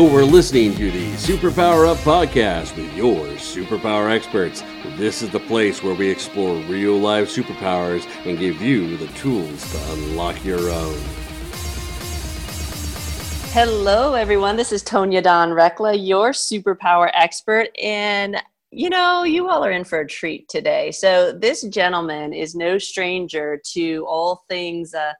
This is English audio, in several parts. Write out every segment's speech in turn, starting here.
You're listening to the Superpower Up Podcast with your superpower experts. This is the place where we explore real life superpowers and give you the tools to unlock your own. Hello, everyone. This is Tonya Dawn Recla, your superpower expert. And you know, you all are in for a treat today. So, this gentleman is no stranger to all things. Uh,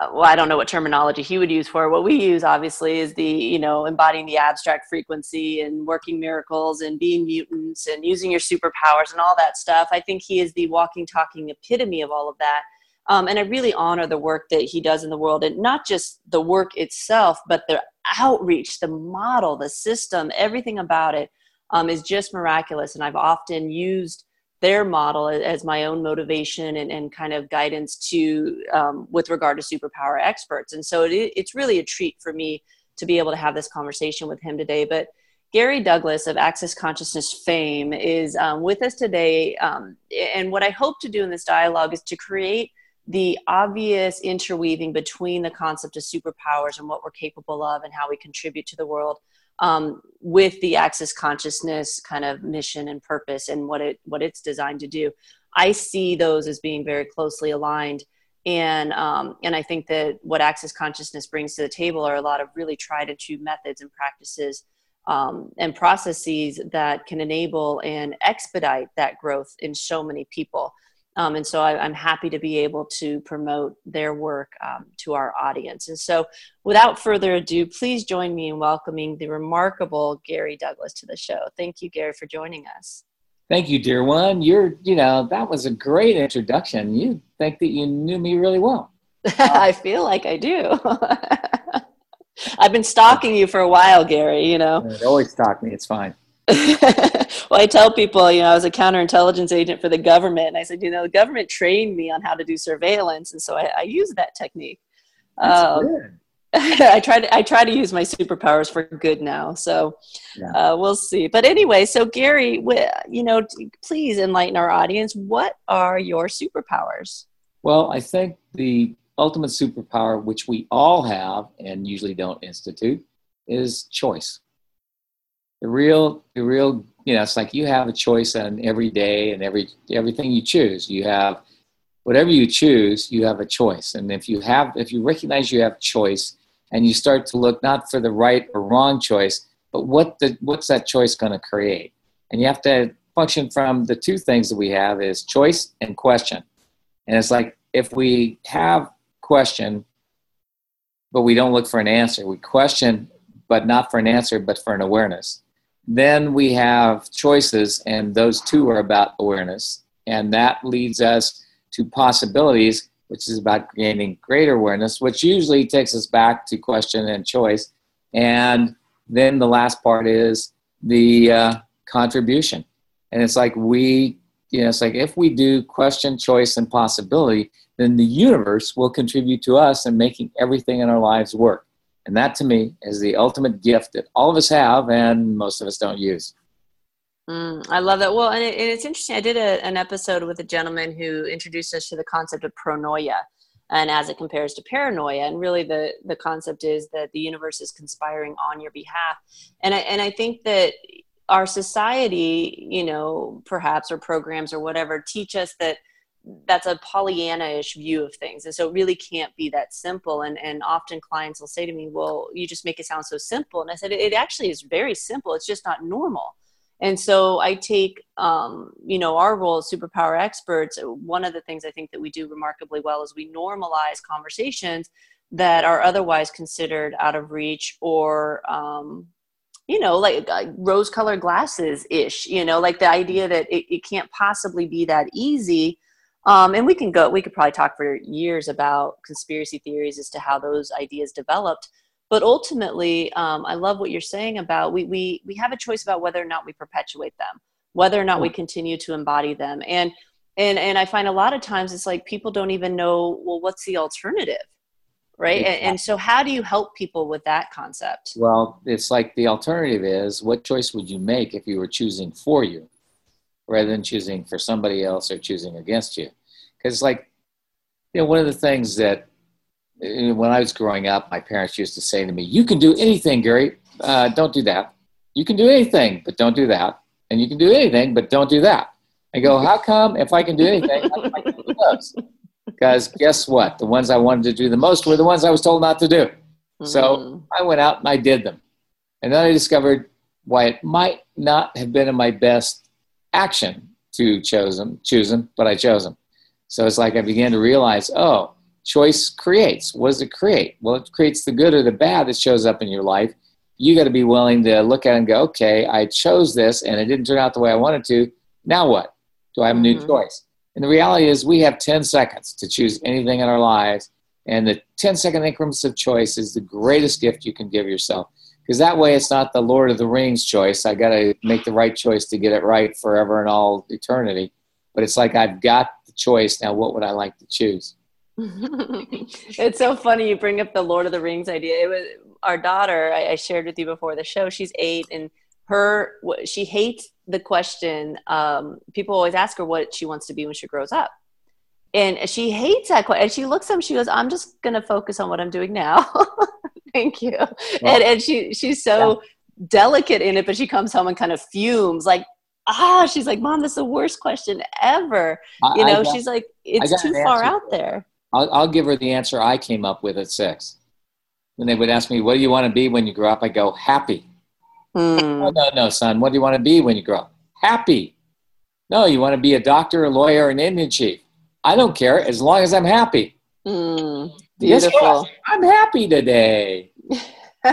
well, I don't know what terminology he would use for. What we use, obviously, is the, you know, embodying the abstract frequency and working miracles and being mutants and using your superpowers and all that stuff. I think he is the walking, talking epitome of all of that. Um, and I really honor the work that he does in the world and not just the work itself, but the outreach, the model, the system, everything about it um, is just miraculous. And I've often used their model as my own motivation and, and kind of guidance to um, with regard to superpower experts. And so it, it's really a treat for me to be able to have this conversation with him today. But gary douglas of access consciousness fame is um, with us today um, and what i hope to do in this dialogue is to create the obvious interweaving between the concept of superpowers and what we're capable of and how we contribute to the world um, with the access consciousness kind of mission and purpose and what it what it's designed to do i see those as being very closely aligned. And um, and i think that what access consciousness brings to the table are a lot of really tried and true methods and practices um, and processes that can enable and expedite that growth in so many people um, and so I, am happy to be able to promote their work um, to our audience. And so, without further ado, please join me in welcoming the remarkable Gary Douglas to the show. Thank you, Gary, for joining us. Thank you, dear one. You're, you know, that was a great introduction. You think that you knew me really well. I feel like I do. I've been stalking you for a while, Gary, you know. Always stalk me. It's fine. Well, I tell people, you know, I was a counterintelligence agent for the government. And I said, you know, the government trained me on how to do surveillance. And so I, I use that technique. Um, I try to I try to use my superpowers for good now. So yeah. uh, we'll see. But anyway, so Gary, you know, please enlighten our audience. What are your superpowers? Well, I think the ultimate superpower, which we all have and usually don't institute, is choice the real the real you know it's like you have a choice on every day and every everything you choose. You have whatever you choose you have a choice. And if you have if you recognize you have choice and you start to look not for the right or wrong choice but what the what's that choice going to create? And you have to function from the two things that we have is choice and question. And it's like if we have question but we don't look for an answer we question but not for an answer but for an awareness then we have choices, and those two are about awareness. And that leads us to possibilities, which is about gaining greater awareness, which usually takes us back to question and choice. And then the last part is the uh, contribution. And it's like we, you know, it's like if we do question, choice, and possibility, then the universe will contribute to us in making everything in our lives work. And that to me is the ultimate gift that all of us have and most of us don't use. Mm, I love that. Well, and, it, and it's interesting. I did a, an episode with a gentleman who introduced us to the concept of pronoia and as it compares to paranoia. And really, the, the concept is that the universe is conspiring on your behalf. And I, and I think that our society, you know, perhaps, or programs or whatever, teach us that that's a Pollyanna-ish view of things, and so it really can't be that simple. And and often clients will say to me, "Well, you just make it sound so simple," and I said, "It actually is very simple. It's just not normal." And so I take, um, you know, our role as superpower experts. One of the things I think that we do remarkably well is we normalize conversations that are otherwise considered out of reach or um, you know like uh, rose colored glasses ish you know like the idea that it, it can't possibly be that easy um, and we can go, we could probably talk for years about conspiracy theories as to how those ideas developed. But ultimately, um, I love what you're saying about we, we, we have a choice about whether or not we perpetuate them, whether or not we continue to embody them. And, and, and I find a lot of times it's like people don't even know, well, what's the alternative? Right. Exactly. And, and so, how do you help people with that concept? Well, it's like the alternative is what choice would you make if you were choosing for you rather than choosing for somebody else or choosing against you? Because like you know one of the things that when I was growing up, my parents used to say to me, "You can do anything, Gary. uh, don't do that. You can do anything, but don't do that. And you can do anything, but don't do that. I go, how come if I can do anything, I can do those? Because guess what? The ones I wanted to do the most were the ones I was told not to do. Mm-hmm. So I went out and I did them. And then I discovered why it might not have been in my best action to choose them, choose them, but I chose them. So it's like I began to realize, oh, choice creates. What does it create? Well, it creates the good or the bad that shows up in your life. You got to be willing to look at it and go, okay, I chose this and it didn't turn out the way I wanted to. Now what? Do I have a new mm-hmm. choice? And the reality is, we have 10 seconds to choose anything in our lives. And the 10 second increments of choice is the greatest gift you can give yourself. Because that way, it's not the Lord of the Rings choice. I got to make the right choice to get it right forever and all eternity. But it's like I've got choice. Now, what would I like to choose? it's so funny you bring up the Lord of the Rings idea. It was our daughter. I, I shared with you before the show. She's eight, and her she hates the question. Um, people always ask her what she wants to be when she grows up, and she hates that question. And she looks at him. She goes, "I'm just going to focus on what I'm doing now." Thank you. Well, and and she she's so yeah. delicate in it, but she comes home and kind of fumes like ah, she's like, Mom, this is the worst question ever. You know, got, she's like, it's too far out there. I'll, I'll give her the answer I came up with at six. When they would ask me, What do you want to be when you grow up? I go, Happy. Mm. No, no, no, son. What do you want to be when you grow up? Happy. No, you want to be a doctor, a lawyer, an Indian chief. I don't care as long as I'm happy. Mm, beautiful. I'm happy today.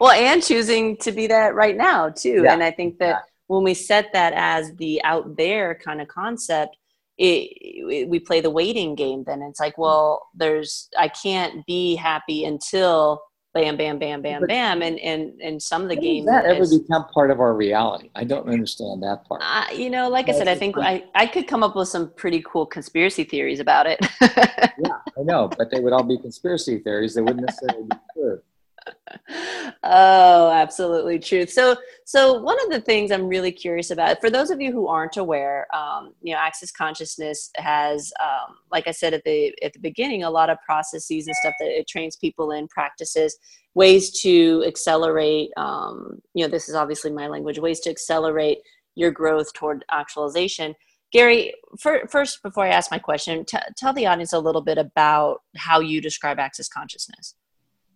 well, and choosing to be that right now, too. Yeah. And I think that. When we set that as the out there kind of concept, it, it, we play the waiting game then. It's like well there's i can't be happy until bam bam bam bam but bam. And and and some of the games that ever become part of our reality? I don't understand that part. Uh, you know like i said i think I, I could come up with some pretty cool conspiracy theories about it. Yeah i know but they would all be conspiracy theories. They wouldn't necessarily be true oh absolutely true. So so one of the things i'm really curious about for those of you who aren't aware um, you know access consciousness has um, like i said at the at the beginning a lot of processes and stuff that it trains people in practices ways to accelerate um, you know this is obviously my language ways to accelerate your growth toward actualization. Gary for, first before i ask my question t- tell the audience a little bit about how you describe access consciousness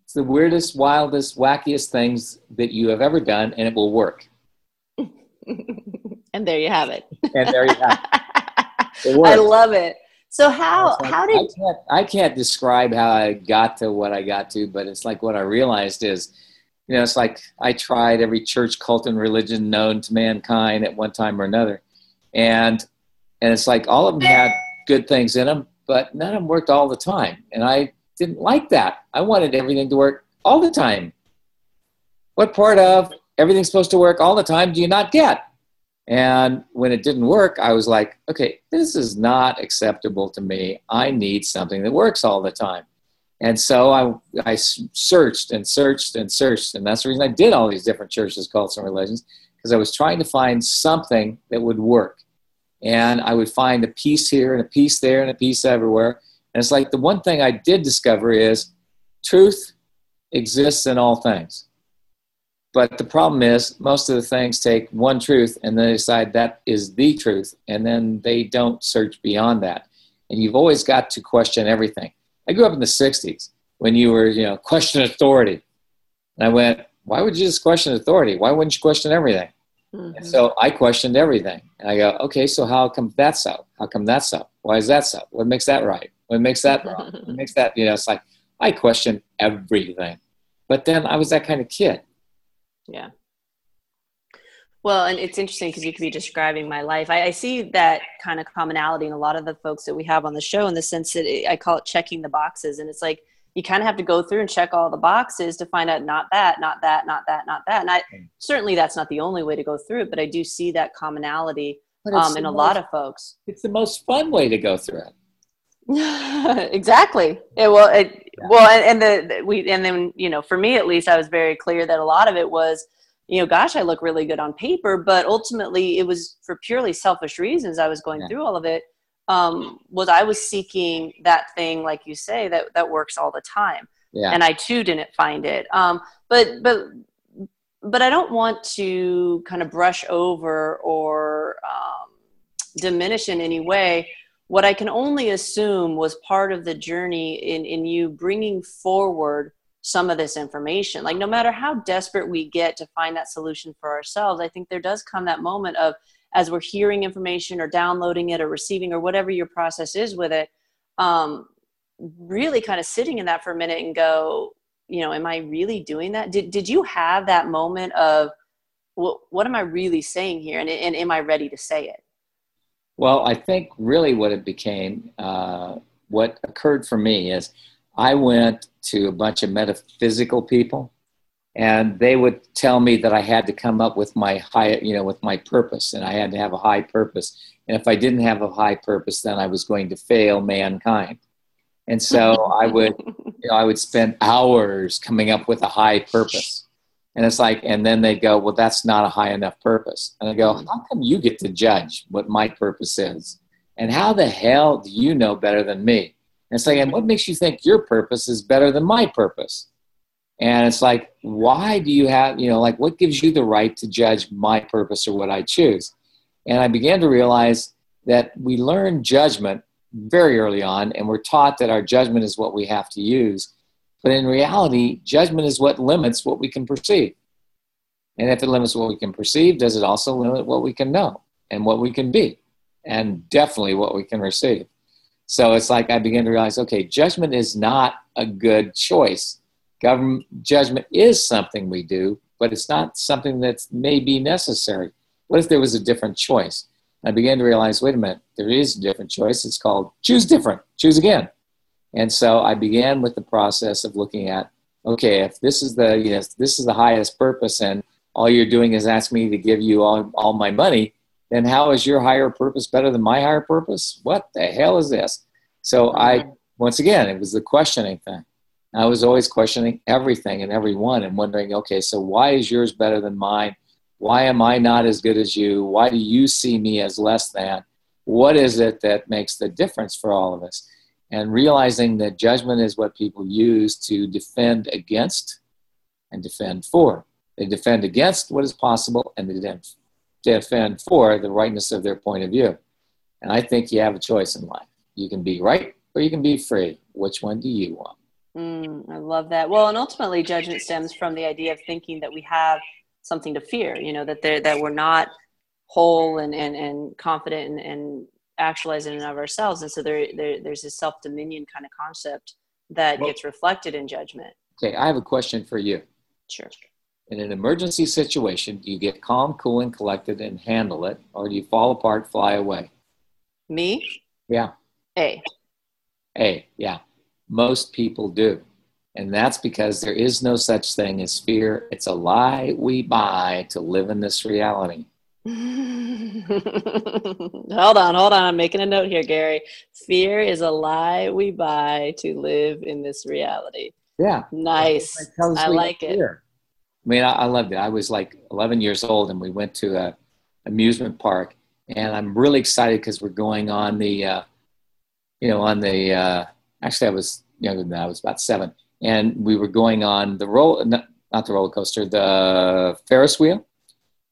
it's the weirdest, wildest, wackiest things that you have ever done, and it will work. and there you have it. and there you have it. it I love it. So how like, how did I can't, I can't describe how I got to what I got to, but it's like what I realized is, you know, it's like I tried every church, cult, and religion known to mankind at one time or another, and and it's like all of them had good things in them, but none of them worked all the time. And I didn't like that. I wanted everything to work all the time. What part of everything's supposed to work all the time do you not get? And when it didn't work, I was like, okay, this is not acceptable to me. I need something that works all the time. And so I, I searched and searched and searched. And that's the reason I did all these different churches, cults, and religions, because I was trying to find something that would work. And I would find a piece here and a piece there and a piece everywhere. And it's like the one thing I did discover is truth exists in all things. But the problem is, most of the things take one truth and then they decide that is the truth, and then they don't search beyond that. And you've always got to question everything. I grew up in the 60s when you were, you know, question authority. And I went, why would you just question authority? Why wouldn't you question everything? Mm-hmm. And so I questioned everything. And I go, okay, so how come that's so? How come that's so? Why is that so? What makes that right? What makes that wrong? What makes that, you know, it's like I question everything. But then I was that kind of kid. Yeah. Well, and it's interesting because you could be describing my life. I, I, see that kind of commonality in a lot of the folks that we have on the show in the sense that it, I call it checking the boxes. And it's like you kind of have to go through and check all the boxes to find out not that, not that, not that, not that. And I, mm. certainly that's not the only way to go through it, but I do see that commonality um, in a most, lot of folks. It's the most fun way to go through it. exactly. It, well, it, well, and, and the, we, and then you know, for me at least, I was very clear that a lot of it was, you know, gosh, I look really good on paper, but ultimately, it was for purely selfish reasons. I was going yeah. through all of it. Um, was I was seeking that thing, like you say, that that works all the time, yeah. and I too didn't find it. Um, but but but I don't want to kind of brush over or um, diminish in any way what I can only assume was part of the journey in, in you bringing forward some of this information. Like, no matter how desperate we get to find that solution for ourselves, I think there does come that moment of, as we're hearing information or downloading it or receiving or whatever your process is with it, um, really kind of sitting in that for a minute and go, you know, am I really doing that? Did, did you have that moment of, well, what am I really saying here? And, and am I ready to say it? Well, I think really what it became, uh, what occurred for me is I went to a bunch of metaphysical people, and they would tell me that I had to come up with my high, you know, with my purpose, and I had to have a high purpose. And if I didn't have a high purpose, then I was going to fail mankind. And so I would, you know, I would spend hours coming up with a high purpose. And it's like, and then they go, well, that's not a high enough purpose. And I go, mm-hmm. how come you get to judge what my purpose is? And how the hell do you know better than me? And it's like, and what makes you think your purpose is better than my purpose? And it's like, why do you have, you know, like what gives you the right to judge my purpose or what I choose? And I began to realize that we learn judgment very early on, and we're taught that our judgment is what we have to use. But in reality, judgment is what limits what we can perceive. And if it limits what we can perceive, does it also limit what we can know and what we can be? And definitely what we can receive. So it's like I begin to realize okay, judgment is not a good choice. Government judgment is something we do, but it's not something that may be necessary. What if there was a different choice? I began to realize wait a minute, there is a different choice. It's called choose different, choose again. And so I began with the process of looking at, okay, if this is the know, this is the highest purpose, and all you're doing is ask me to give you all, all my money, then how is your higher purpose better than my higher purpose? What the hell is this? So I mm-hmm. once again, it was the questioning thing. I was always questioning everything and everyone and wondering, okay, so why is yours better than mine? Why am I not as good as you? Why do you see me as less than? What is it that makes the difference for all of us? And realizing that judgment is what people use to defend against and defend for. They defend against what is possible and they defend for the rightness of their point of view. And I think you have a choice in life. You can be right or you can be free. Which one do you want? Mm, I love that. Well, and ultimately, judgment stems from the idea of thinking that we have something to fear. You know that that we're not whole and and, and confident and, and actualize in and of ourselves. And so there, there there's this self-dominion kind of concept that well, gets reflected in judgment. Okay i have a question for you. Sure. In an emergency situation do you get calm cool and collected and handle it or do you fall apart fly away? Me? Yeah. A. A yeah. Most people do. And that's because there is no such thing as fear. It's a lie we buy to live in this reality hold on, hold on. I'm making a note here, Gary. Fear is a lie we buy to live in this reality. Yeah. Nice. I like it. I mean, I, I, loved it. I was like 11 years old and we went to a amusement park and I'm really excited because we're going on the, uh, you know, on the, uh, actually I was younger than that. I was about seven and we were going on the roll, not, not the roller coaster, the Ferris wheel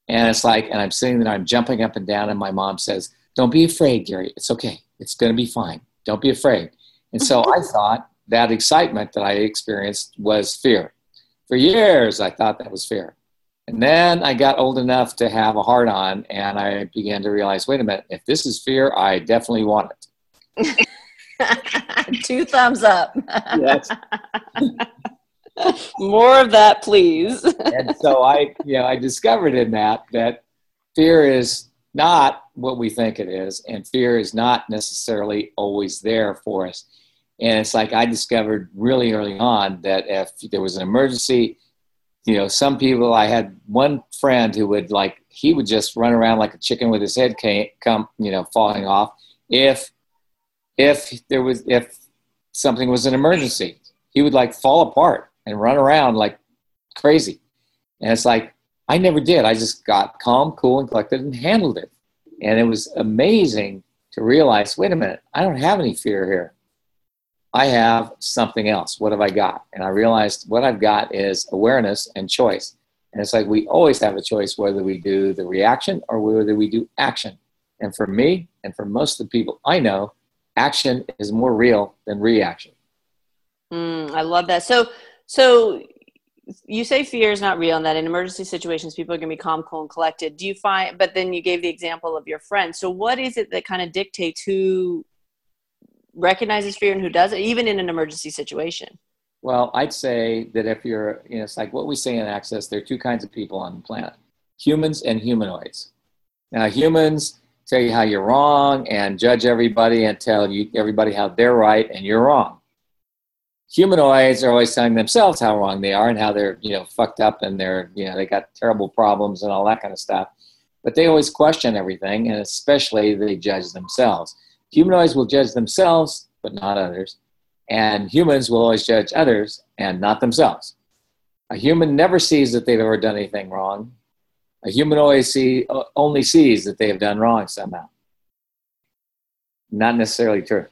and it's like, and I'm sitting there, I'm jumping up and down, and my mom says, Don't be afraid, Gary. It's okay. It's going to be fine. Don't be afraid. And so I thought that excitement that I experienced was fear. For years, I thought that was fear. And then I got old enough to have a heart on, and I began to realize wait a minute, if this is fear, I definitely want it. Two thumbs up. yes. More of that, please. and so I, you know, I discovered in that that fear is not what we think it is, and fear is not necessarily always there for us. And it's like I discovered really early on that if there was an emergency, you know, some people, I had one friend who would like, he would just run around like a chicken with his head come, you know, falling off. If, if there was, if something was an emergency, he would like fall apart and run around like crazy. And it's like, I never did. I just got calm, cool, and collected and handled it. And it was amazing to realize wait a minute, I don't have any fear here. I have something else. What have I got? And I realized what I've got is awareness and choice. And it's like we always have a choice whether we do the reaction or whether we do action. And for me, and for most of the people I know, action is more real than reaction. Mm, I love that. So, so you say fear is not real and that in emergency situations people are going to be calm cool and collected. Do you find but then you gave the example of your friend. So what is it that kind of dictates who recognizes fear and who doesn't even in an emergency situation? Well i'd say that if you're you know it's like what we say in access there are two kinds of people on the planet humans and humanoids. Now humans tell you how you're wrong and judge everybody and tell you everybody how they're right and you're wrong humanoids are always telling themselves how wrong they are and how they're you know fucked up and they're you know they got terrible problems and all that kind of stuff. But they always question everything and especially they judge themselves. Humanoids will judge themselves but not others. And humans will always judge others and not themselves. A human never sees that they've ever done anything wrong. A human always see, only sees that they have done wrong somehow. Not necessarily true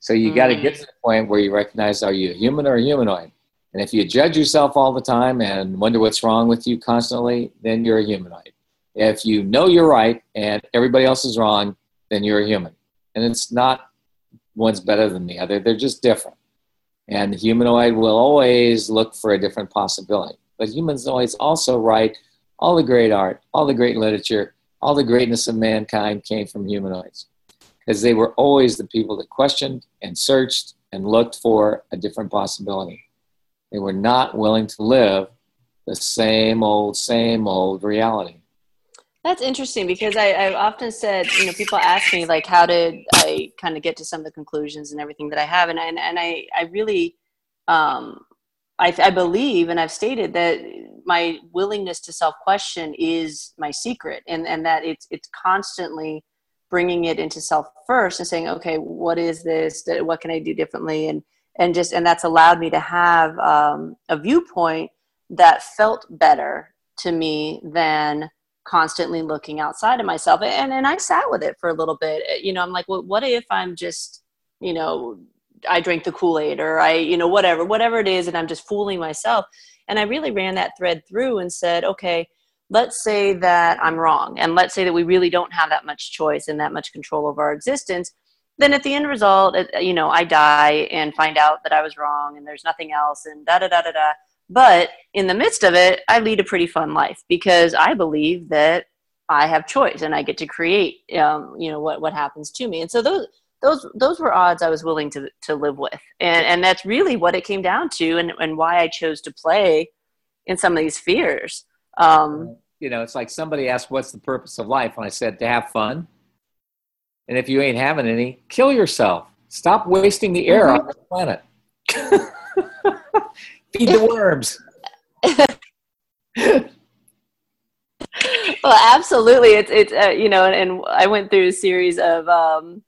so you mm. got to get to the point where you recognize are you a human or a humanoid? And if you judge yourself all the time and wonder what's wrong with you constantly, then you're a humanoid. If you know you're right and everybody else is wrong, then you're a human. And it's not one's better than the other, they're just different. And the humanoid will always look for a different possibility. But humanoids also write all the great art, all the great literature, all the greatness of mankind came from humanoids because they were always the people that questioned and searched and looked for a different possibility. They were not willing to live the same old, same old reality. That's interesting because I, I've often said, you know, people ask me like, how did I kind of get to some of the conclusions and everything that I have, and and, and I I really, um, I, I believe and I've stated that my willingness to self question is my secret, and and that it's it's constantly bringing it into self first and saying okay what is this? What can i do differently? And and just and that's allowed me to have um, a viewpoint that felt better to me than constantly looking outside of myself. And and i sat with it for a little bit. You know i'm like well what if i'm just you know i drink the kool-aid or i you know whatever whatever it is and i'm just fooling myself. And i really ran that thread through and said okay let's say that I'm wrong, and let's say that we really don't have that much choice and that much control over our existence, then at the end result, you know, I die and find out that I was wrong and there's nothing else and da da da da da. But in the midst of it, I lead a pretty fun life because I believe that I have choice and I get to create, um, you know, what, what happens to me. And so those, those, those were odds I was willing to, to live with. And, and that's really what it came down to and, and why I chose to play in some of these fears. Um, you know, it's like somebody asked, "What's the purpose of life?" And I said, "To have fun." And if you ain't having any, kill yourself. Stop wasting the air mm-hmm. on the planet. Feed the worms. well, absolutely. It's it's uh, you know, and, and, I went through a series of. Um,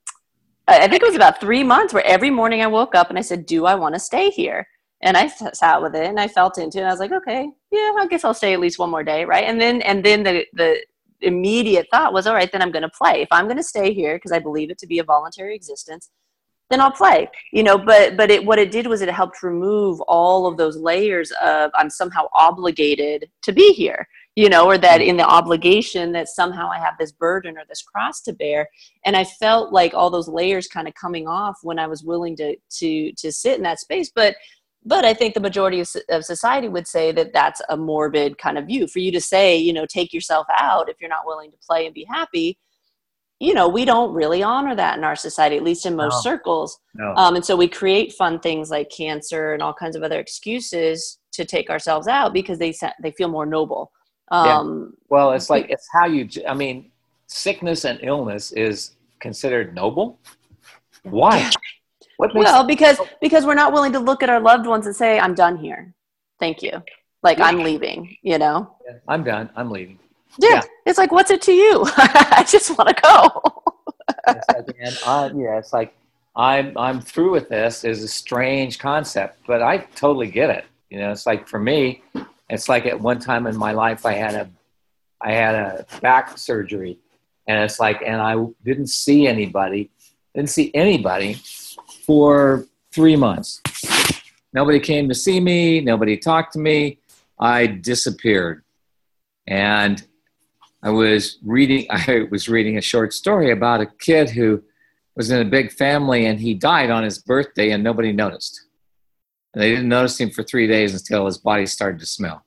I think it was about three months where every morning I woke up and I said, "Do I want to stay here?" And I sat with it and I felt into it. I was like, okay, yeah, I guess I'll stay at least one more day, right? And then and then the the immediate thought was, all right, then I'm going to play. If I'm going to stay here because I believe it to be a voluntary existence, then I'll play. You know, but but it what it did was it helped remove all of those layers of I'm somehow obligated to be here. You know, or that in the obligation that somehow I have this burden or this cross to bear, and I felt like all those layers kind of coming off when I was willing to to to sit in that space. But but i think the majority of, of, society would say that that's a morbid kind of view. For you to say you know take yourself out if you're not willing to play and be happy you know we don't really honor that in our society at least in most no. circles. No. Um, and so we create fun things like cancer and all kinds of other excuses to take ourselves out because they they feel more noble. Um, yeah. well it's like it's how you i mean sickness and illness is considered noble? Why well, because because we're not willing to look at our loved ones and say, "I'm done here. Thank you." Like yeah. I'm leaving. You know. Yeah, I'm done. I'm leaving. Yeah. yeah. It's like, what's it to you? I just want to go. it's like, I, yeah, it's like I'm I'm through with this. Is a strange concept, but I totally get it. You know, it's like for me, it's like at one time in my life, I had a I had a back surgery, and it's like, and I didn't see anybody, didn't see anybody for three months. Nobody came to see me. Nobody talked to me. I disappeared. And I was reading I was reading a short story about a kid who was in a big family and he died on his birthday and nobody noticed. And they didn't notice him for three days until his body started to smell.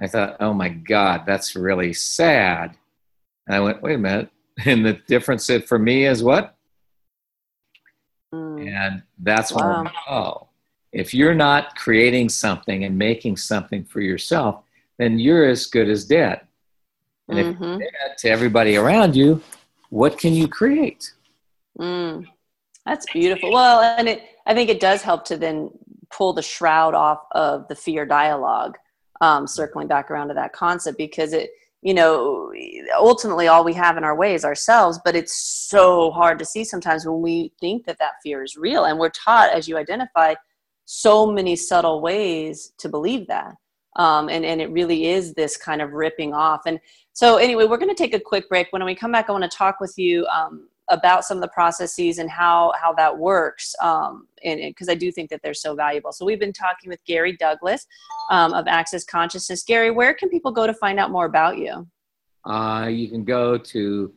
I thought, oh my God, that's really sad. And I went, wait a minute. And the difference for me is what? Mm. And that's wow. when, oh, if you're not creating something and making something for yourself, then you're as good as dead. And mm-hmm. if you're dead to everybody around you, what can you create? Mm. That's beautiful. Well, and it, I think it does help to then pull the shroud off of the fear dialogue, um, circling back around to that concept because it, you know, ultimately all we have in our way is ourselves, but it's so hard to see sometimes when we think that that fear is real. And we're taught, as you identify, so many subtle ways to believe that. Um, and, and it really is this kind of ripping off. And so, anyway, we're going to take a quick break. When we come back, I want to talk with you um, about some of the processes and how how that works um, and because i do think that they're so valuable. So we've been talking with gary douglas um, of access consciousness. Gary where can people go to find out more about you? Uh, you can go to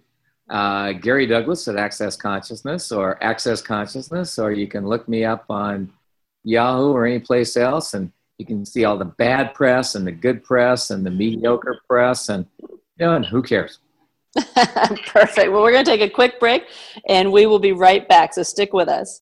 uh, gary douglas at access consciousness or access consciousness or you can look me up on yahoo or any place else and you can see all the bad press and the good press and the mediocre press and you know and who cares Perfect. Well, we're going to take a quick break and we will be right back. So stick with us.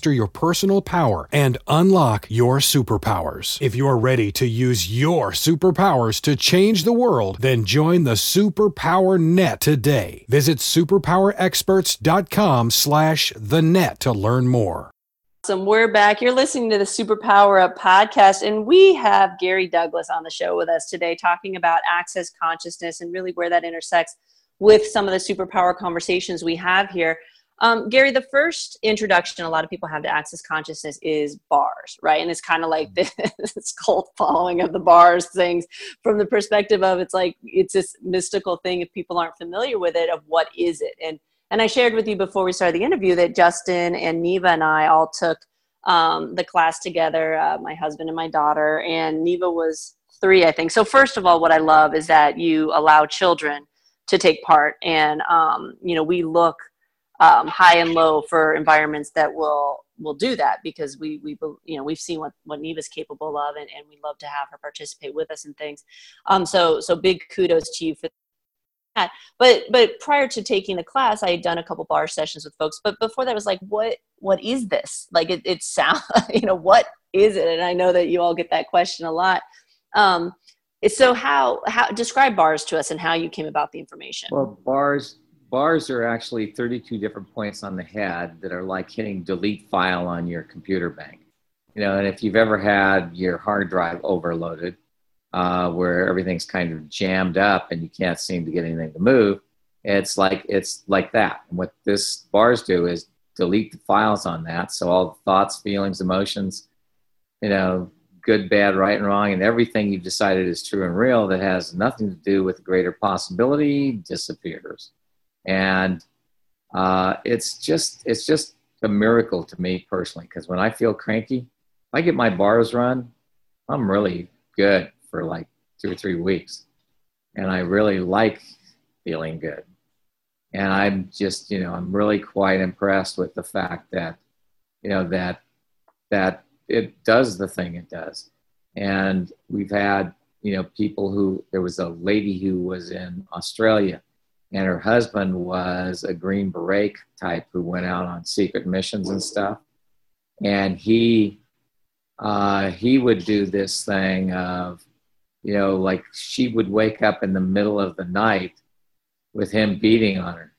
master your personal power and unlock your superpowers. If you're ready to use your superpowers to change the world, then join the Superpower Net today. Visit superpowerexperts.com slash the net to learn more. Awesome. We're back. You're listening to the Superpower Up podcast, and we have Gary Douglas on the show with us today talking about access consciousness and really where that intersects with some of the superpower conversations we have here. Um, Gary, the first introduction a lot of people have to access consciousness is bars, right? And it's kind of like mm-hmm. this cult following of the bars things from the perspective of it's like it's this mystical thing if people aren't familiar with it of what is it. And and I shared with you before we started the interview that Justin and Neva and I all took um, the class together, uh, my husband and my daughter, and Neva was three, I think. So first of all, what I love is that you allow children to take part, and um, you know we look um, high and low for environments that will will do that because we we you know we've seen what what Neva's capable of and, and we love to have her participate with us in things. Um, so so big kudos to you for that. But but prior to taking the class, I had done a couple bar sessions with folks. But before that, I was like, what what is this? Like it it sound you know what is it? And I know that you all get that question a lot. Um, so how how describe bars to us and how you came about the information? Well, bars bars are actually 32 different points on the head that are like hitting delete file on your computer bank. You know, and if you've ever had your hard drive overloaded, uh, where everything's kind of jammed up and you can't seem to get anything to move, it's like it's like that. And what this bars do is delete the files on that, so all the thoughts, feelings, emotions, you know, good, bad, right, and wrong, and everything you've decided is true and real that has nothing to do with greater possibility disappears and uh, it's just it's just a miracle to me personally because when I feel cranky, I get my bars run, I'm really good for like two or three weeks, and I really like feeling good. And I'm just you know I'm really quite impressed with the fact that you know that that it does the thing it does. And we've had you know people who there was a lady who was in Australia and her husband was a Green Beret type who went out on secret missions and stuff. And he uh, he would do this thing of, you know, like she would wake up in the middle of the night with him beating on her.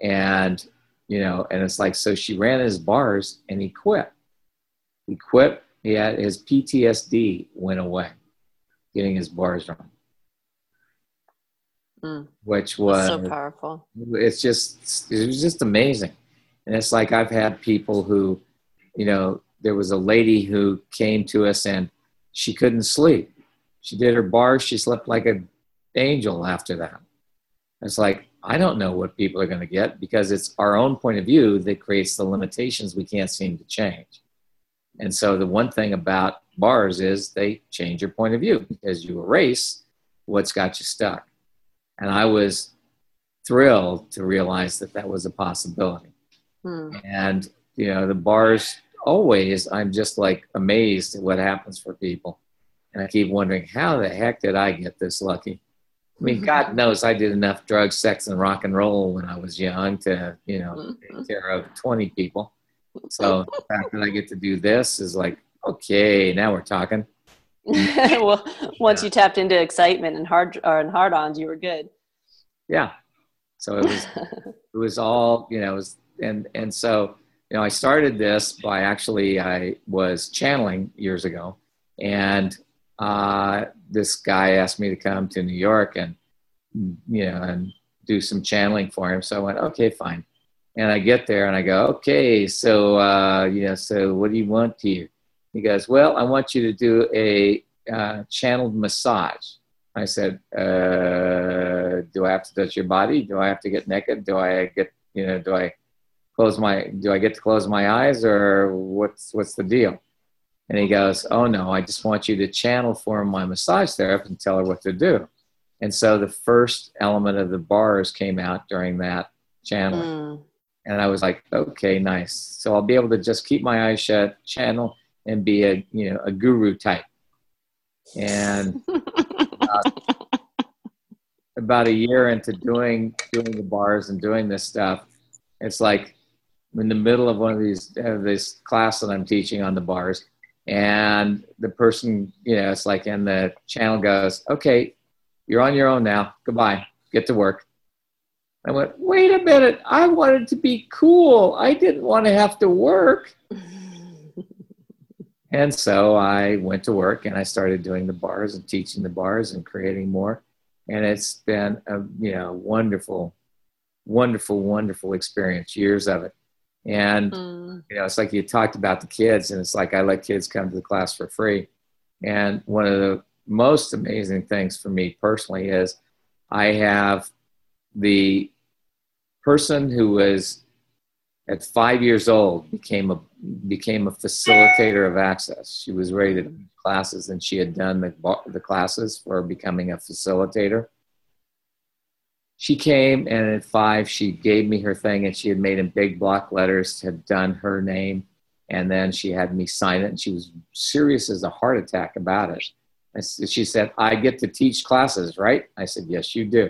And, you know, and it's like, so she ran his bars and he quit. He quit. He had his PTSD went away. getting his bars wrong. Mm. Which was so powerful. It's just it was just amazing. And it's like I've had people who, you know, there was a lady who came to us and she couldn't sleep. She did her bars, she slept like an angel after that. It's like, I don't know what people are going to get because it's our own point of view that creates the limitations we can't seem to change. And so the one thing about bars is they change your point of view because you erase what's got you stuck. And I was thrilled to realize that that was a possibility. Hmm. And, you know, the bars always, I'm just like amazed at what happens for people. And I keep wondering, how the heck did I get this lucky? I mean, God mm-hmm. knows I did enough drugs, sex, and rock and roll when I was young to, you know, mm-hmm. take care of 20 people. So the fact that I get to do this is like, okay, now we're talking. well, once yeah. you tapped into excitement and hard or and hard-ons, you were good. Yeah. So it was, it was all, you know, it was, and, and so, you know, I started this by actually, I was channeling years ago and uh, this guy asked me to come to New York and you know and do some channeling for him. So I went, okay, fine. And I get there and I go, okay, so uh, you know, so what do you want here? He goes, well, I want you to do a uh, channeled massage. I said, uh, do I have to touch your body? Do I have to get naked? Do I get, you know, do I close my, do I get to close my eyes or what's, what's the deal? And he goes, Oh no, I just want you to channel for my massage therapist and tell her what to do. And so the first element of the bars came out during that channeling. Mm. And I was like, okay, nice. So I'll be able to just keep my eyes shut, channel, and be a you know a guru type. And uh, about a year into doing doing the bars and doing this stuff, it's like in the middle of one of these uh, this class that I'm teaching on the bars, and the person, you know, it's like, and the channel goes, okay, you're on your own now. Goodbye. Get to work. I went, wait a minute. I wanted to be cool. I didn't want to have to work. and so I went to work and I started doing the bars and teaching the bars and creating more. And it's been a you know wonderful, wonderful, wonderful experience. Years of it. And mm. you know, it's like you talked about the kids, and it's like I let kids come to the class for free. And one of the most amazing things for me personally is I have the person who was at five years old became a became a facilitator of access. She was ready to classes, and she had done the the classes for becoming a facilitator. She came and at five she gave me her thing and she had made in big block letters had done her name and then she had me sign it and she was serious as a heart attack about it. And she said i get to teach classes right? I said yes you do.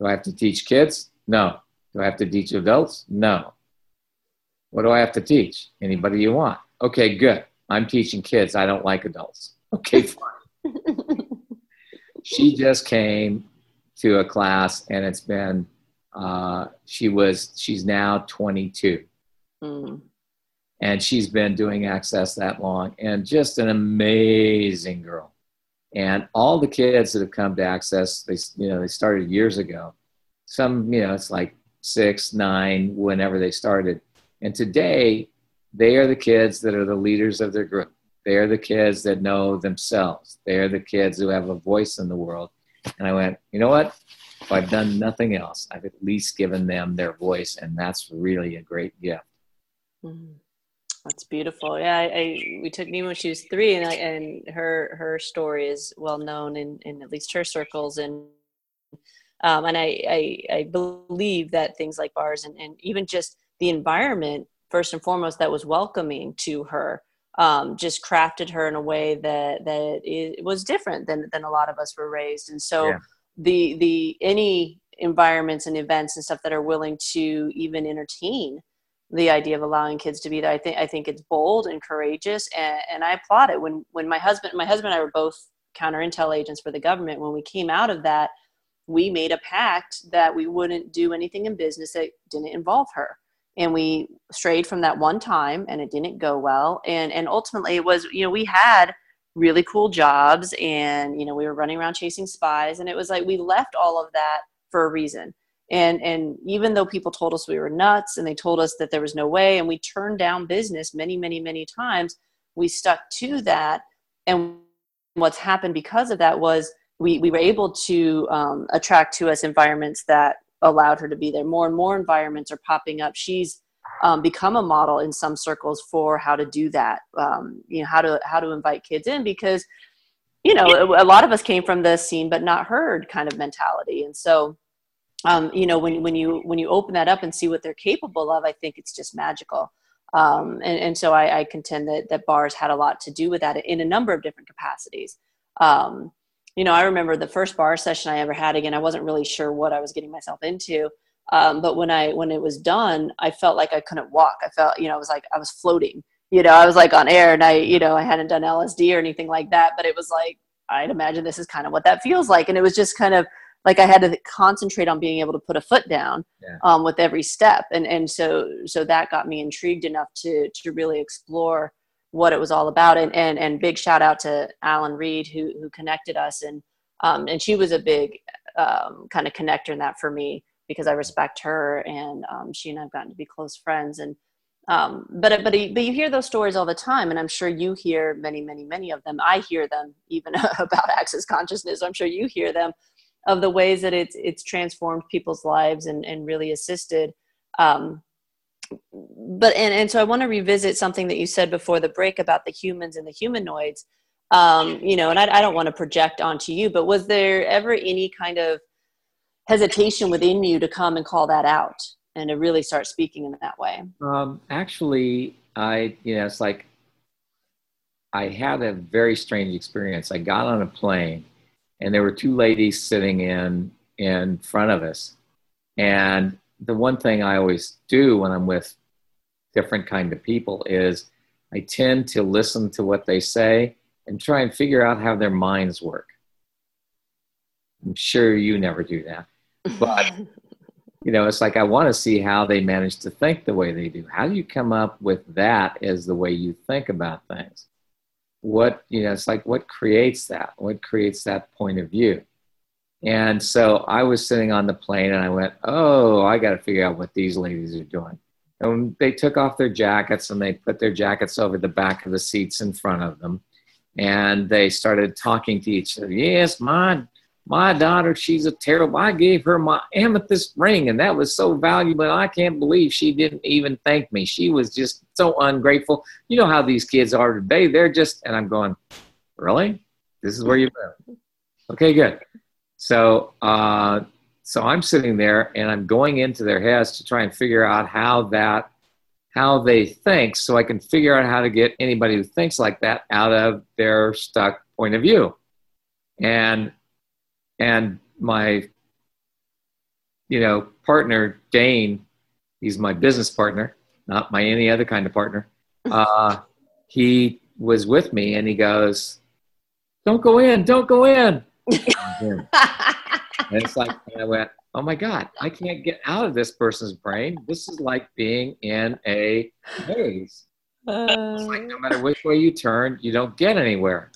Do i have to teach kids? No. Do i have to teach adults? No what do i have to teach? Anybody you want. Okay good. I'm teaching kids. I don't like adults. Okay fine. She just came to a class, and it's been uh, she was she's now 22, mm. and she's been doing access that long, and just an amazing girl. And all the kids that have come to access, they you know they started years ago. Some you know it's like six, nine, whenever they started, and today they are the kids that are the leaders of their group. They are the kids that know themselves. They are the kids who have a voice in the world and I went, you know what? If I've done nothing else, I've at least given them their voice, and that's really a great gift. Mm-hmm. That's beautiful. Yeah, I, I, we took when she was three, and I, and her her story is well known in, in at least her circles, and um, and I, I, I believe that things like bars and, and even just the environment first and foremost that was welcoming to her um, just crafted her in a way that that it was different than than a lot of us were raised. And so yeah. the the any environments and events and stuff that are willing to even entertain the idea of allowing kids to be there i think i think it's bold and courageous. And, and i applaud it. When when my husband my husband and i were both counter intel agents for the government when we came out of that we made a pact that we wouldn't do anything in business that didn't involve her and we strayed from that one time and it didn't go well. And and ultimately it was you know we had really cool jobs and you know we were running around chasing spies and it was like we left all of that for a reason. And and even though people told us we were nuts and they told us that there was no way and we turned down business many many many times we stuck to that. And what's happened because of that was we, we were able to um, attract to us environments that allowed her to be there. More and more environments are popping up. She's um, become a model in some circles for how to do that um, you know how to how to invite kids in because you know a, lot of us came from the seen but not heard kind of mentality. And so um, you know when, when you when you open that up and see what they're capable of i think it's just magical. Um, and, and so I, I, contend that that bars had a lot to do with that in a number of different capacities. Um, you know i remember the first bar session i ever had again i wasn't really sure what i was getting myself into um, but when I when it was done, I felt like I couldn't walk. I felt you know I was like I was floating. You know I was like on air, and I you know I hadn't done LSD or anything like that. But it was like I'd imagine this is kind of what that feels like, and it was just kind of like I had to concentrate on being able to put a foot down yeah. um, with every step, and and so so that got me intrigued enough to to really explore what it was all about. And and and big shout out to Alan Reed who who connected us, and um, and she was a big um, kind of connector in that for me because I respect her and um, she and I've gotten to be close friends. And um, but but but you hear those stories all the time, and I'm sure you hear many, many, many of them. I hear them even about access consciousness. I'm sure you hear them of the ways that it's it's transformed people's lives and and really assisted. Um, but and and so I want to revisit something that you said before the break about the humans and the humanoids. Um, you know, and I, I don't want to project onto you, but was there ever any kind of hesitation within you to come and call that out and to really start speaking in that way? Um, actually, I, you know, it's like I had a very strange experience. I got on a plane and there were two ladies sitting in in front of us. And the one thing I always do when I'm with different kind of people is I tend to listen to what they say and try and figure out how their minds work. I'm sure you never do that but you know it's like i want to see how they manage to think the way they do. How do you come up with that as the way you think about things? What you know it's like what creates that? What creates that point of view and so i was sitting on the plane and i went oh i got to figure out what these ladies are doing and they took off their jackets and they put their jackets over the back of the seats in front of them and they started talking to each other yes my my daughter, she's a terrible. I gave her my amethyst ring, and that was so valuable. I can't believe she didn't even thank me. She was just so ungrateful. You know how these kids are today. They're just, and I'm going, really? This is where you live? Okay, good. So, uh, so I'm sitting there, and I'm going into their heads to try and figure out how that, how they think, so I can figure out how to get anybody who thinks like that out of their stuck point of view. And and my you know partner Dain he's my business partner not my any other kind of partner uh, he was with me and he goes don't go in don't go in and it's like and i went oh my god i can't get out of this person's brain this is like being in a maze uh, like no matter which way you turn you don't get anywhere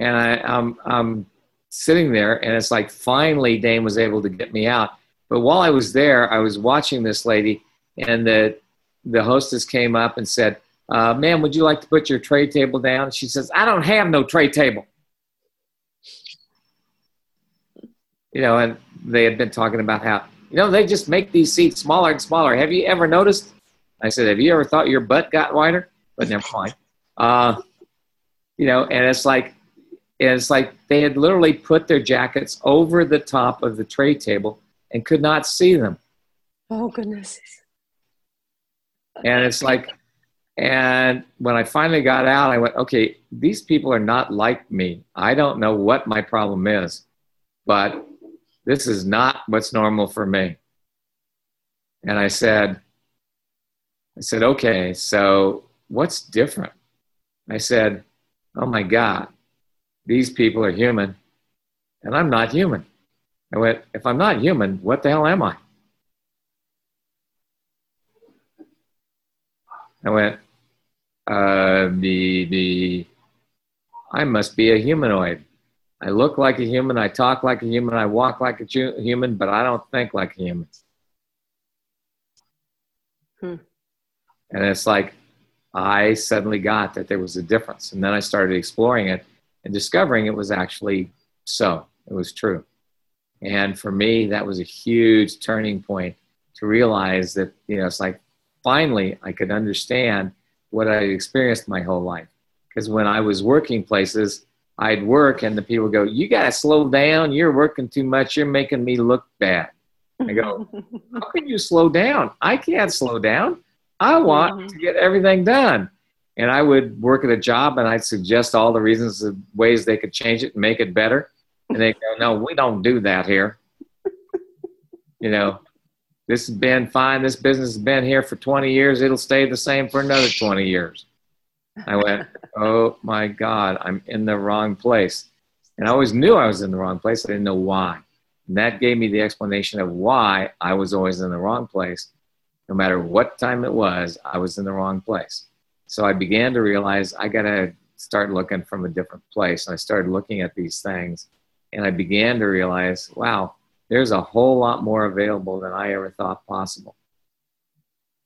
and I, I'm, I'm sitting there, and it's like finally Dain was able to get me out. But while I was there, I was watching this lady, and the the hostess came up and said, uh, "Ma'am, would you like to put your tray table down?" She says, "I don't have no tray table." You know, and they had been talking about how you know they just make these seats smaller and smaller. Have you ever noticed? I said, "Have you ever thought your butt got wider?" But never mind. Uh, you know, and it's like it's like they had literally put their jackets over the top of the tray table and could not see them. Oh, goodness. And it's like, and when I finally got out, I went, okay, these people are not like me. I don't know what my problem is, but this is not what's normal for me. And I said, I said, okay, so what's different? I said, oh my God, these people are human and I'm not human. I went, if I'm not human, what the hell am I? I went, uh, the, the, I must be a humanoid. I look like a human, I talk like a human, I walk like a human, but I don't think like a human. Hmm. And it's like I suddenly got that there was a difference. And then I started exploring it and discovering it was actually so. It was true. And for me, that was a huge turning point to realize that, you know, it's like finally I could understand what I experienced my whole life. Because when I was working places, I'd work and the people go, You got to slow down. You're working too much. You're making me look bad. I go, How can you slow down? I can't slow down. I want mm-hmm. to get everything done. And I would work at a job and I'd suggest all the reasons, the ways they could change it and make it better. And they go, no, we don't do that here. you know, this has been fine. This business has been here for 20 years. It'll stay the same for another 20 years. I went, oh my God, I'm in the wrong place. And I always knew I was in the wrong place. I didn't know why. And that gave me the explanation of why I was always in the wrong place. No matter what time it was, I was in the wrong place. So I began to realize I got to start looking from a different place. And I started looking at these things and I began to realize, wow, there's a whole lot more available than I ever thought possible.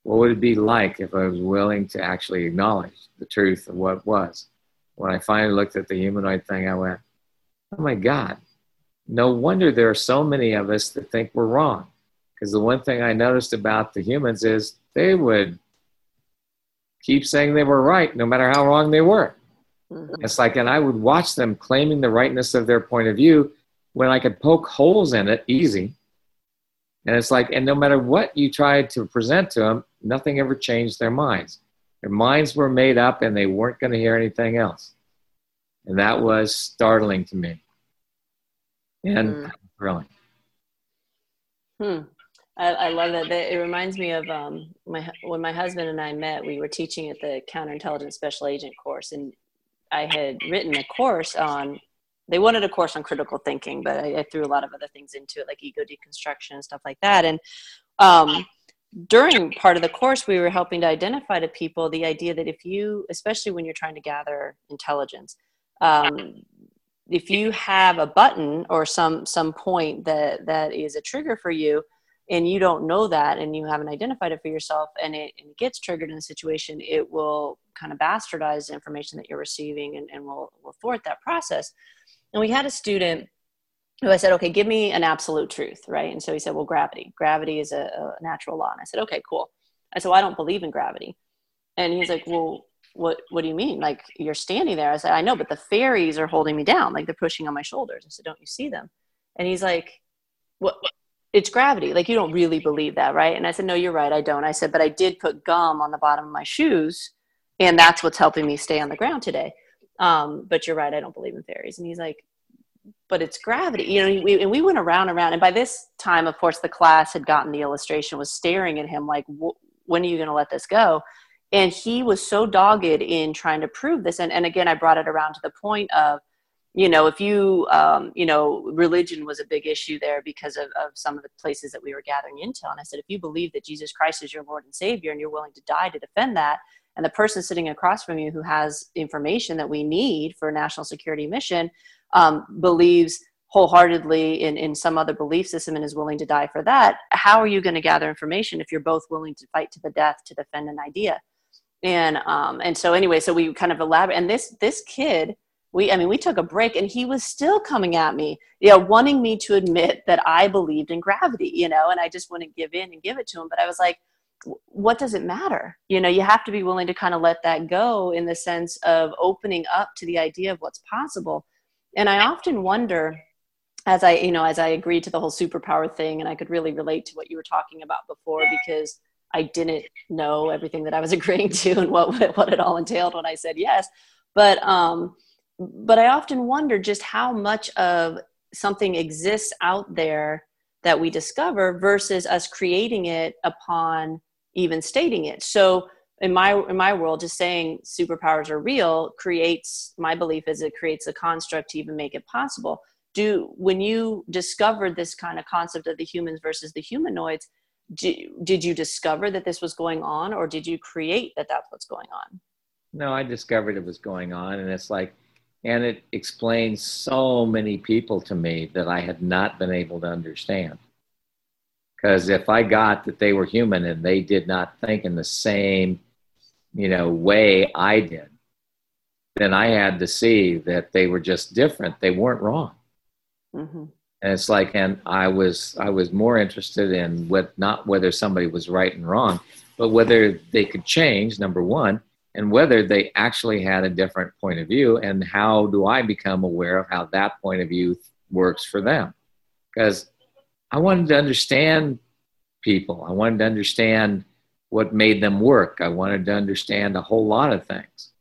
What would it be like if I was willing to actually acknowledge the truth of what was? When I finally looked at the humanoid thing, I went, oh my God, no wonder there are so many of us that think we're wrong. Because the one thing I noticed about the humans is they would keep saying they were right no matter how wrong they were. Mm-hmm. It's like, and I would watch them claiming the rightness of their point of view when I could poke holes in it easy. And it's like, and no matter what you tried to present to them, nothing ever changed their minds. Their minds were made up and they weren't going to hear anything else. And that was startling to me and mm. thrilling. Hmm. I, I, love that. It reminds me of um, my when my husband and I met. We were teaching at the counterintelligence special agent course, and I had written a course on. They wanted a course on critical thinking, but I, I threw a lot of other things into it, like ego deconstruction and stuff like that. And um, during part of the course, we were helping to identify to people the idea that if you, especially when you're trying to gather intelligence, um, if you have a button or some some point that that is a trigger for you and you don't know that and you haven't identified it for yourself and it, and it gets triggered in a situation it will kind of bastardize the information that you're receiving and, and will, will thwart that process. And we had a student i said okay give me an absolute truth right and so he said well gravity gravity is a, a natural law and i said okay cool i said well, i don't believe in gravity and he's like well what what do you mean like you're standing there i said i know but the fairies are holding me down like they're pushing on my shoulders i said don't you see them and he's like what it's gravity. Like you don't really believe that, right? And I said, no, you're right. I don't. I said, but I did put gum on the bottom of my shoes, and that's what's helping me stay on the ground today. Um, but you're right. I don't believe in fairies. And he's like, but it's gravity, you know. We, and we went around and around. And by this time, of course, the class had gotten the illustration, was staring at him like, when are you going to let this go? And he was so dogged in trying to prove this. And, and again, I brought it around to the point of you know if you um, you know religion was a big issue there because of, of some of the places that we were gathering intel and i said if you believe that jesus christ is your lord and savior and you're willing to die to defend that and the person sitting across from you who has information that we need for a national security mission um, believes wholeheartedly in, in some other belief system and is willing to die for that how are you going to gather information if you're both willing to fight to the death to defend an idea? And um, and so anyway so we kind of elaborate and this this kid we i mean we took a break and he was still coming at me you know wanting me to admit that i believed in gravity you know and i just wouldn't give in and give it to him. But i was like what does it matter? You know you have to be willing to kind of let that go in the sense of opening up to the idea of what's possible and i often wonder as i you know as i agreed to the whole superpower thing and i could really relate to what you were talking about before because i didn't know everything that i was agreeing to and what what it all entailed when i said yes but um but I often wonder just how much of something exists out there that we discover versus us creating it upon even stating it. So in my in my world, just saying superpowers are real creates my belief is it creates a construct to even make it possible. Do when you discovered this kind of concept of the humans versus the humanoids, do, did you discover that this was going on, or did you create that that's what's going on? No, I discovered it was going on, and it's like And it explains so many people to me that I had not been able to understand. Because if I got that they were human and they did not think in the same, you know, way I did, then I had to see that they were just different. They weren't wrong. Mm-hmm. And it's like, and I was, I was more interested in what, not whether somebody was right and wrong, but whether they could change, number one, and whether they actually had a different point of view and how do I become aware of how that point of view works for them. Because I wanted to understand people. I wanted to understand what made them work. I wanted to understand a whole lot of things.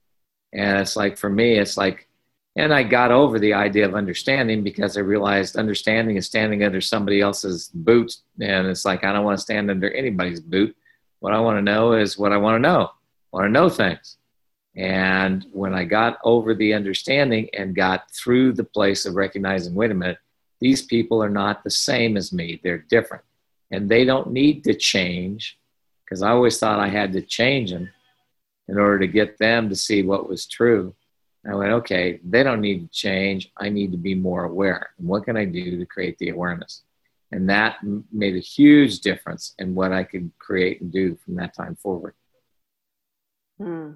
And it's like, for me, it's like, and I got over the idea of understanding because I realized understanding is standing under somebody else's boot. And it's like, I don't want to stand under anybody's boot. What I want to know is what I want to know. I want to know things. And when I got over the understanding and got through the place of recognizing, wait a minute, these people are not the same as me, they're different. And they don't need to change because I always thought I had to change them in order to get them to see what was true. I went, okay, they don't need to change. I need to be more aware. And what can I do to create the awareness? And that made a huge difference in what I could create and do from that time forward. Hmm.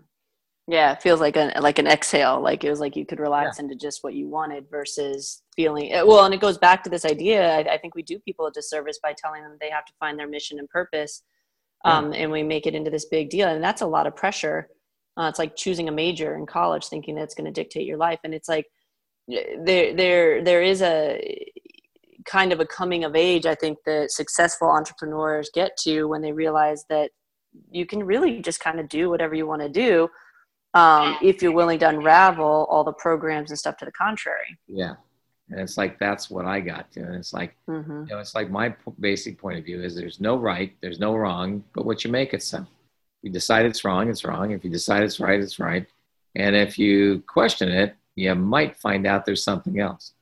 Yeah, it feels like an like an exhale. Like it was like you could relax yeah. into just what you wanted versus feeling eh, well. And it goes back to this idea. I, I, think we do people a disservice by telling them they have to find their mission and purpose, um, yeah. and we make it into this big deal, and that's a lot of pressure. Uh, it's like choosing a major in college, thinking that it's going to dictate your life, and it's like there there there is a kind of a coming of age. I think that successful entrepreneurs get to when they realize that you can really just kind of do whatever you want to do um, if you're willing to unravel all the programs and stuff to the contrary. Yeah. And it's like, that's what I got to. And it's like, mm-hmm. you know, it's like my p- basic point of view is there's no right, there's no wrong, but what you make it so. If you decide it's wrong, it's wrong. If you decide it's right, it's right. And if you question it, you might find out there's something else.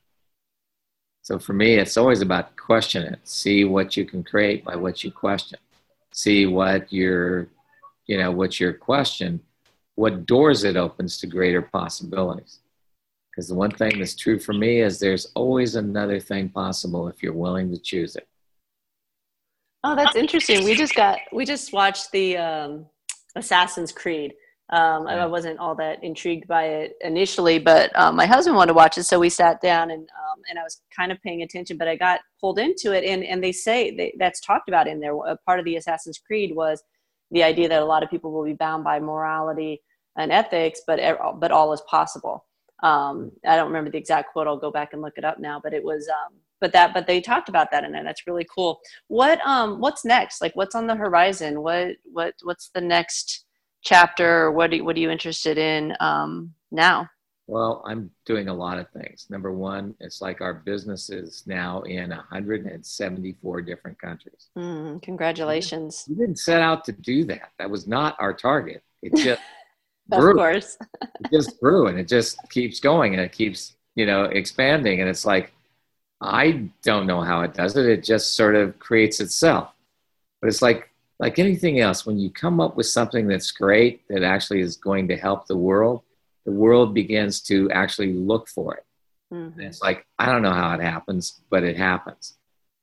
So for me, it's always about question it. See what you can create by what you question. See what your, you know, what your question what doors it opens to greater possibilities. Because the one thing that's true for me is there's always another thing possible if you're willing to choose it. Oh, that's interesting. We just got we just watched the um, Assassin's Creed. Um, I wasn't all that intrigued by it initially, but um, my husband wanted to watch it, so we sat down and um, and I was kind of paying attention. But I got pulled into it, and and they say they, that's talked about in there. A part of the Assassin's Creed was the idea that a lot of people will be bound by morality and ethics, but but all is possible. Um, I don't remember the exact quote. I'll go back and look it up now. But it was, um, but that, but they talked about that in there. That's really cool. What, um, what's next? Like, what's on the horizon? What, what, what's the next chapter? What, are, what are you interested in um, now? Well, I'm doing a lot of things. Number one, it's like our business is now in 174 different countries. Mm, congratulations. We didn't set out to do that. That was not our target. It just grew. Of course. it just grew and it just keeps going and it keeps, you know, expanding. And it's like, I don't know how it does it. It just sort of creates itself. But it's like, like anything else, when you come up with something that's great, that actually is going to help the world, the world begins to actually look for it. Mm-hmm. And it's like, I don't know how it happens, but it happens.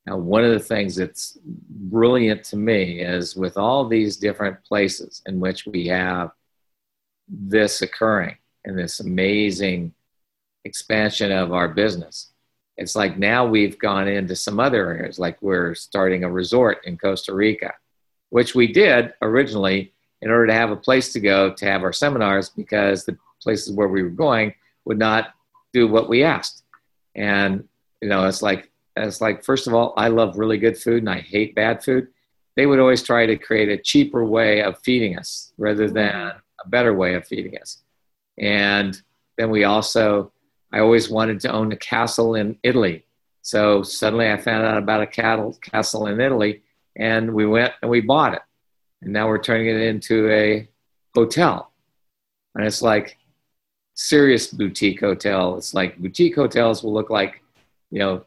Now, one of the things that's brilliant to me is with all these different places in which we have this occurring and this amazing expansion of our business, it's like now we've gone into some other areas, like we're starting a resort in Costa Rica, which we did originally in order to have a place to go to have our seminars because the places where we were going would not do what we asked. And you know, it's like it's like first of all, I love really good food and I hate bad food. They would always try to create a cheaper way of feeding us rather than a better way of feeding us. And then we also, I always wanted to own a castle in Italy. So suddenly I found out about a cattle, castle in Italy and we went and we bought it. And now we're turning it into a hotel. And it's like, serious boutique hotel. It's like boutique hotels will look like, you know,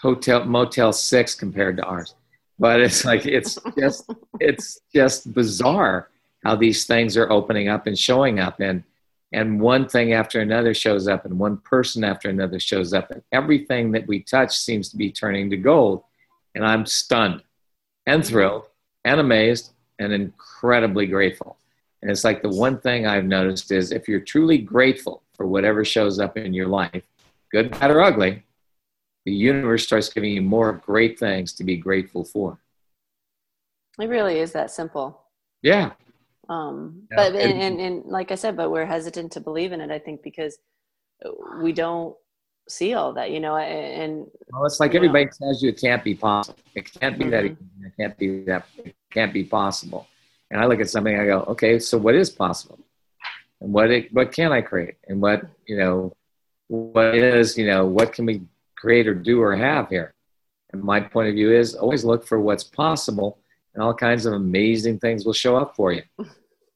hotel Motel Six compared to ours. But it's like it's just it's just bizarre how these things are opening up and showing up. And and one thing after another shows up and one person after another shows up and everything that we touch seems to be turning to gold. And i'm stunned and mm-hmm. thrilled and amazed and incredibly grateful. And it's like the one thing i've noticed is if you're truly grateful for whatever shows up in your life good bad or ugly the universe starts giving you more great things to be grateful for. It really is that simple. Yeah um, yeah. but and, and, and like I said, but we're hesitant to believe in it. I think because we don't see all that, you know. And well, it's like everybody know. tells you it can't be possible. It can't be mm-hmm. that. It can't be that. It can't be possible. And I look at something, I go, okay, so what is possible? And what it, what can I create? And what you know, what is you know, what can we create or do or have here? And my point of view is always look for what's possible, and all kinds of amazing things will show up for you.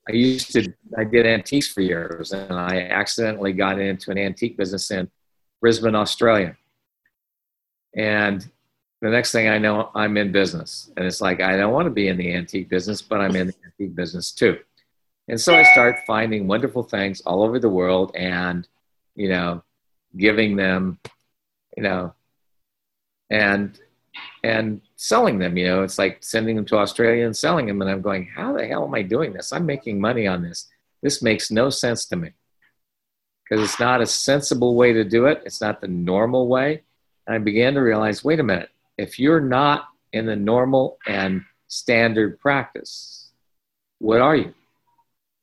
I used to, I did antiques for years, and I accidentally got into an antique business in Brisbane, Australia. And the next thing I know, I'm in business. And it's like, I don't want to be in the antique business, but I'm in the antique business too. And so I start finding wonderful things all over the world and, you know, giving them, you know, and and selling them. You know, it's like sending them to Australia and selling them. And I'm going, how the hell am I doing this? I'm making money on this. This makes no sense to me because it's not a sensible way to do it. It's not the normal way. And I began to realize, wait a minute, if you're not in the normal and standard practice, what are you?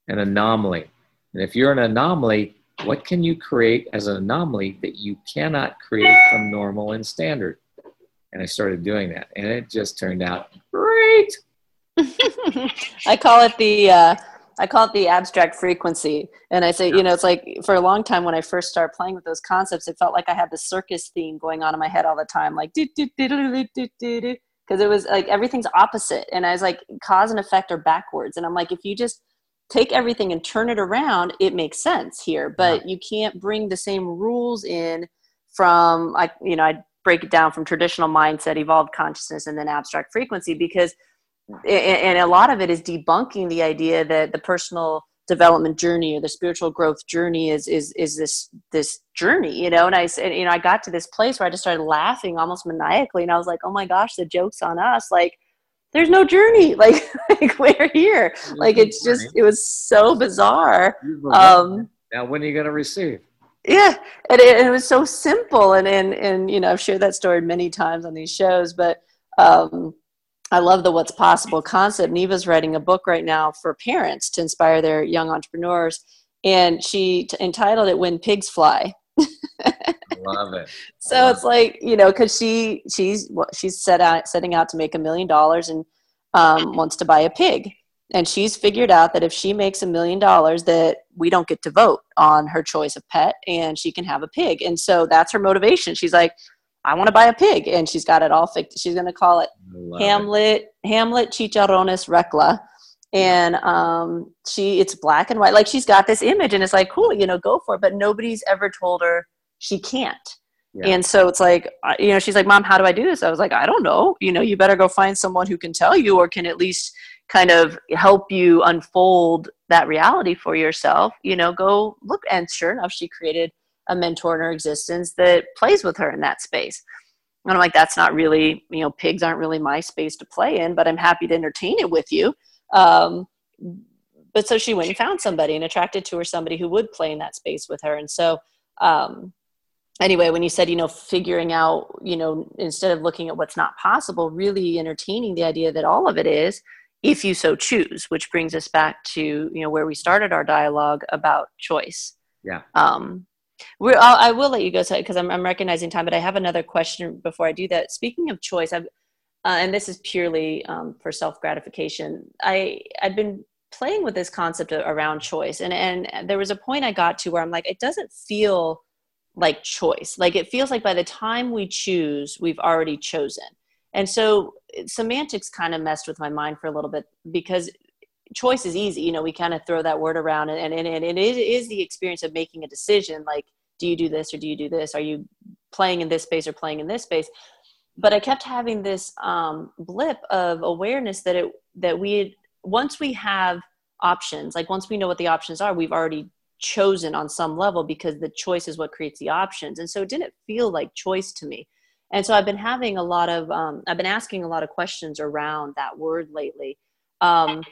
An anomaly. And if you're an anomaly, what can you create as an anomaly that you cannot create from normal and standard? And I started doing that, and it just turned out great. I call it the uh, I call it the abstract frequency, and I say, you know, it's like for a long time when I first started playing with those concepts, it felt like I had the circus theme going on in my head all the time, like do do do do do do do, because it was like everything's opposite, and I was like, cause and effect are backwards, and I'm like, if you just take everything and turn it around, it makes sense here, but yeah. you can't bring the same rules in from like you know I break it down from traditional mindset, evolved consciousness, and then abstract frequency because and a lot of it is debunking the idea that the personal development journey or the spiritual growth journey is is is this this journey you know? And i said you know i got to this place where i just started laughing almost maniacally and i was like oh my gosh the joke's on us. Like there's no journey like, like we're here. Like it's just it was so bizarre. Um now when are you going to receive yeah and it, it, was so simple and, and and you know i've shared that story many times on these shows but um, i love the what's possible concept. Neva's writing a book right now for parents to inspire their young entrepreneurs and she t- entitled it when pigs fly. Love it. So love it's like you know because she she's she's set out setting out to make a million dollars and um, wants to buy a pig and she's figured out that if she makes a million dollars that we don't get to vote on her choice of pet and she can have a pig. And so that's her motivation. She's like i want to buy a pig. And she's got it all fixed. She's going to call it hamlet it. hamlet chicharrones recla. And um, she it's black and white. Like she's got this image and it's like cool you know go for it. But nobody's ever told her she can't yeah. And so it's like, you know, she's like, Mom, how do I do this? I was like, I don't know. You know, you better go find someone who can tell you or can at least kind of help you unfold that reality for yourself, you know, go look. And sure enough, she created a mentor in her existence that plays with her in that space. And I'm like, that's not really, you know, pigs aren't really my space to play in, but I'm happy to entertain it with you. Um, but so she went and found somebody and attracted to her somebody who would play in that space with her. And so, um, anyway, when you said, you know, figuring out, you know, instead of looking at what's not possible, really entertaining the idea that all of it is, if you so choose, which brings us back to you know where we started our dialogue about choice. Yeah. Um, we're, I'll, I will let you go because I'm, I'm recognizing time, but I have another question before I do that. Speaking of choice, I've, uh, and this is purely um, for self gratification. I I've been playing with this concept around choice, and and there was a point I got to where I'm like, it doesn't feel like choice. Like it feels like by the time we choose, we've already chosen. And so semantics kind of messed with my mind for a little bit because choice is easy. You know, we kind of throw that word around and, and, and it is the experience of making a decision like, do you do this or do you do this? Are you playing in this space or playing in this space? But I kept having this um, blip of awareness that it that we once we have options, like once we know what the options are, we've already chosen on some level because the choice is what creates the options. And so it didn't feel like choice to me. And so I've been having a lot of, um, I've been asking a lot of questions around that word lately. Um,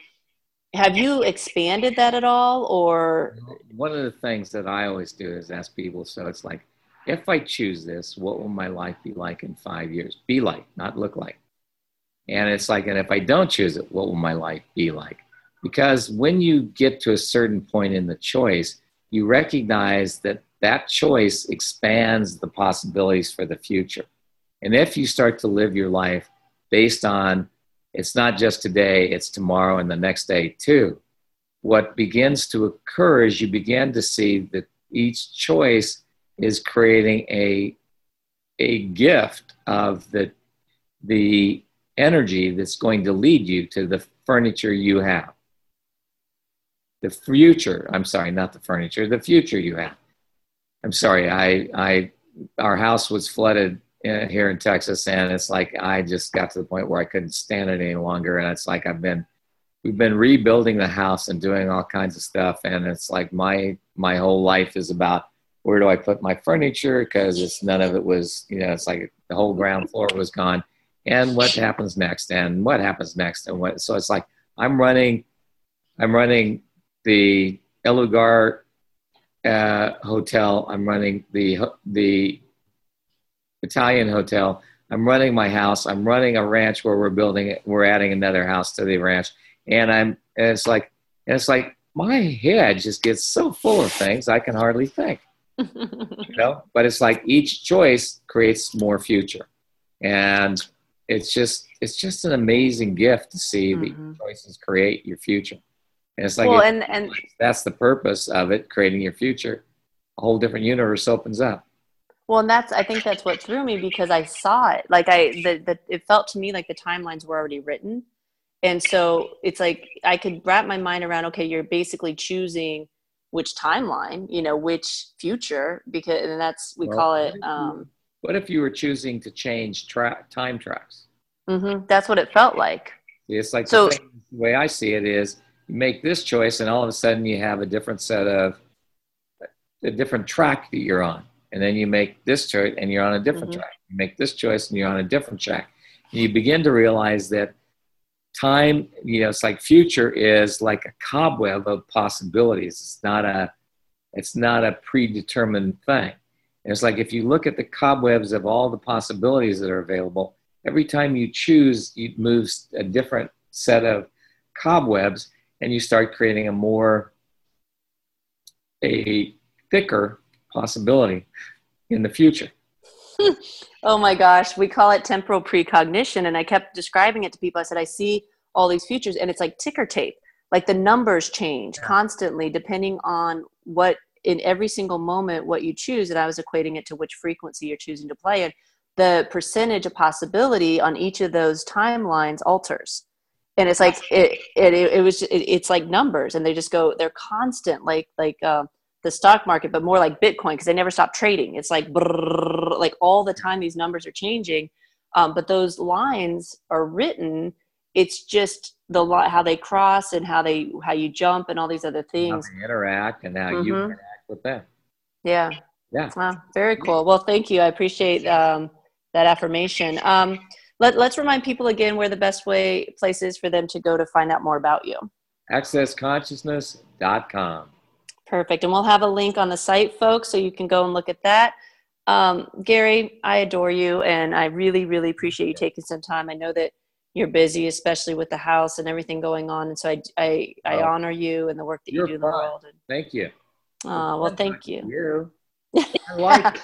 have you expanded that at all or? One of the things that I always do is ask people, so it's like, if I choose this, what will my life be like in five years? Be like, not look like. And it's like, and if I don't choose it, what will my life be like? Because when you get to a certain point in the choice, you recognize that that choice expands the possibilities for the future. And if you start to live your life based on it's not just today, it's tomorrow and the next day too, what begins to occur is you begin to see that each choice is creating a, a gift of the, the energy that's going to lead you to the furniture you have. The future, I'm sorry, not the furniture, the future you have. I'm sorry, I, I, our house was flooded in, here in Texas, and it's like I just got to the point where I couldn't stand it any longer, and it's like I've been, we've been rebuilding the house and doing all kinds of stuff, and it's like my my whole life is about where do I put my furniture because it's none of it was, you know, it's like the whole ground floor was gone and what happens next and what happens next and what so it's like i'm running i'm running the El Lugar uh, hotel i'm running the the italian hotel. I'm running my house. I'm running a ranch where we're building it. We're adding another house to the ranch. And i'm and it's like and it's like my head just gets so full of things i can hardly think you know? But it's like each choice creates more future. And it's just it's just an amazing gift to see mm-hmm. the choices create your future. And it's like well, and, and that's the purpose of it, creating your future. A whole different universe opens up. Well, and that's I think that's what threw me because I saw it. Like I the, the it felt to me like the timelines were already written. And so it's like I could wrap my mind around okay, you're basically choosing which timeline, you know, which future because and that's we well, call it um what if you were choosing to change tra- time tracks? Mm-hmm. That's what it felt like. It's like so, the, thing, the way I see it is you make this choice, and all of a sudden you have a different set of a different track that you're on. And then you make this choice and you're on a different mm-hmm. track. You make this choice and you're on a different track. And you begin to realize that time, you know, it's like future is like a cobweb of possibilities. It's not a it's not a predetermined thing. And it's like if you look at the cobwebs of all the possibilities that are available, every time you choose, you moves a different set of cobwebs and you start creating a more, a thicker possibility in the future. oh my gosh, we call it temporal precognition. And I kept describing it to people. I said, I see all these futures, and it's like ticker tape. Like the numbers change yeah. constantly depending on what in every single moment what you choose and i was equating it to which frequency you're choosing to play in the percentage of possibility on each of those timelines alters and it's like it it, it was it, it's like numbers and they just go they're constant like like uh, the stock market but more like bitcoin because they never stop trading it's like brrr, like all the time these numbers are changing um, but those lines are written it's just the lot how they cross and how they how you jump and all these other things how they interact and how mm-hmm. you interact with them. Yeah. Yeah. Wow, very cool. Well, thank you. I appreciate um, that affirmation. Um, let, let's remind people again where the best way place is for them to go to find out more about you. accessconsciousness.com. Perfect. And we'll have a link on the site, folks, so you can go and look at that. Um, Gary, I adore you, and I really, really appreciate you taking some time. I know that you're busy, especially with the house and everything going on, and so I, I, I oh, honor you and the work that you do in the world. Thank you. Oh, well, thank you. you. I like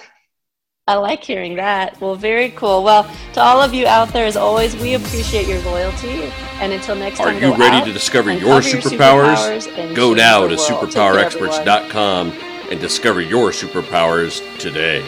I like hearing that. Well, very cool. Well, to all of you out there, as always, we appreciate your loyalty. And until next time. Are time, you ready to discover your superpowers? superpowers go now to superpowerexperts.com and discover your superpowers today.